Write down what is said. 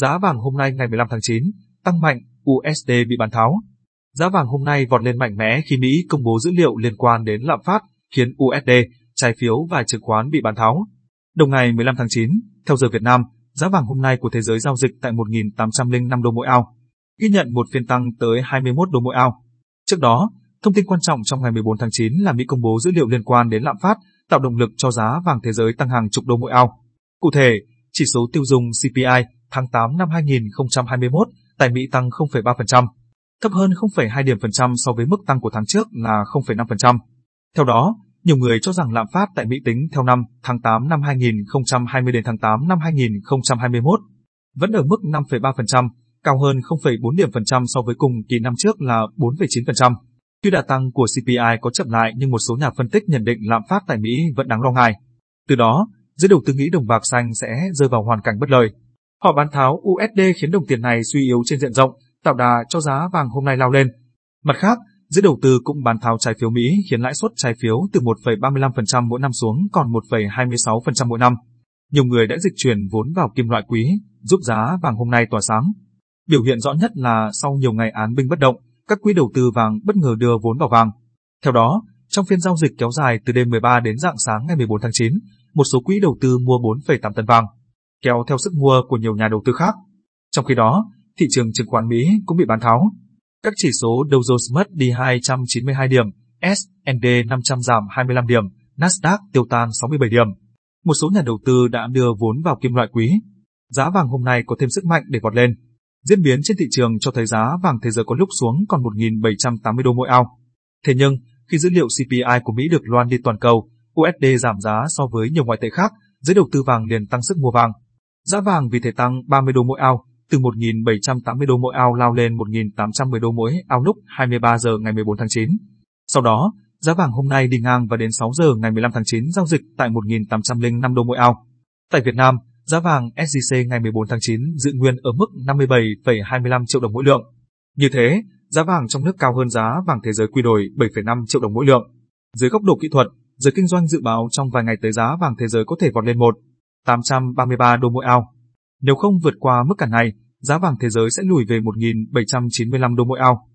Giá vàng hôm nay ngày 15 tháng 9 tăng mạnh, USD bị bán tháo. Giá vàng hôm nay vọt lên mạnh mẽ khi Mỹ công bố dữ liệu liên quan đến lạm phát, khiến USD, trái phiếu và chứng khoán bị bán tháo. Đồng ngày 15 tháng 9, theo giờ Việt Nam, giá vàng hôm nay của thế giới giao dịch tại 1.805 đô mỗi ao, ghi nhận một phiên tăng tới 21 đô mỗi ao. Trước đó, thông tin quan trọng trong ngày 14 tháng 9 là Mỹ công bố dữ liệu liên quan đến lạm phát, tạo động lực cho giá vàng thế giới tăng hàng chục đô mỗi ao. Cụ thể, chỉ số tiêu dùng CPI tháng 8 năm 2021 tại Mỹ tăng 0,3%, thấp hơn 0,2 điểm phần trăm so với mức tăng của tháng trước là 0,5%. Theo đó, nhiều người cho rằng lạm phát tại Mỹ tính theo năm tháng 8 năm 2020 đến tháng 8 năm 2021 vẫn ở mức 5,3%, cao hơn 0,4 điểm phần trăm so với cùng kỳ năm trước là 4,9%. Tuy đà tăng của CPI có chậm lại nhưng một số nhà phân tích nhận định lạm phát tại Mỹ vẫn đáng lo ngại. Từ đó, giới đầu tư nghĩ đồng bạc xanh sẽ rơi vào hoàn cảnh bất lợi. Họ bán tháo USD khiến đồng tiền này suy yếu trên diện rộng, tạo đà cho giá vàng hôm nay lao lên. Mặt khác, giới đầu tư cũng bán tháo trái phiếu Mỹ khiến lãi suất trái phiếu từ 1,35% mỗi năm xuống còn 1,26% mỗi năm. Nhiều người đã dịch chuyển vốn vào kim loại quý, giúp giá vàng hôm nay tỏa sáng. Biểu hiện rõ nhất là sau nhiều ngày án binh bất động, các quỹ đầu tư vàng bất ngờ đưa vốn vào vàng. Theo đó, trong phiên giao dịch kéo dài từ đêm 13 đến dạng sáng ngày 14 tháng 9, một số quỹ đầu tư mua 4,8 tấn vàng, kéo theo sức mua của nhiều nhà đầu tư khác. Trong khi đó, thị trường chứng khoán Mỹ cũng bị bán tháo. Các chỉ số Dow Jones mất đi 292 điểm, S&P 500 giảm 25 điểm, Nasdaq tiêu tan 67 điểm. Một số nhà đầu tư đã đưa vốn vào kim loại quý. Giá vàng hôm nay có thêm sức mạnh để vọt lên. Diễn biến trên thị trường cho thấy giá vàng thế giới có lúc xuống còn 1.780 đô mỗi ao. Thế nhưng, khi dữ liệu CPI của Mỹ được loan đi toàn cầu, USD giảm giá so với nhiều ngoại tệ khác, giới đầu tư vàng liền tăng sức mua vàng. Giá vàng vì thế tăng 30 đô mỗi ao, từ 1.780 đô mỗi ao lao lên 1.810 đô mỗi ao lúc 23 giờ ngày 14 tháng 9. Sau đó, giá vàng hôm nay đi ngang và đến 6 giờ ngày 15 tháng 9 giao dịch tại 1.805 đô mỗi ao. Tại Việt Nam, giá vàng SJC ngày 14 tháng 9 giữ nguyên ở mức 57,25 triệu đồng mỗi lượng. Như thế, giá vàng trong nước cao hơn giá vàng thế giới quy đổi 7,5 triệu đồng mỗi lượng. Dưới góc độ kỹ thuật, giới kinh doanh dự báo trong vài ngày tới giá vàng thế giới có thể vọt lên 1 833 đô mỗi ao. Nếu không vượt qua mức cản này, giá vàng thế giới sẽ lùi về 1.795 đô mỗi ao.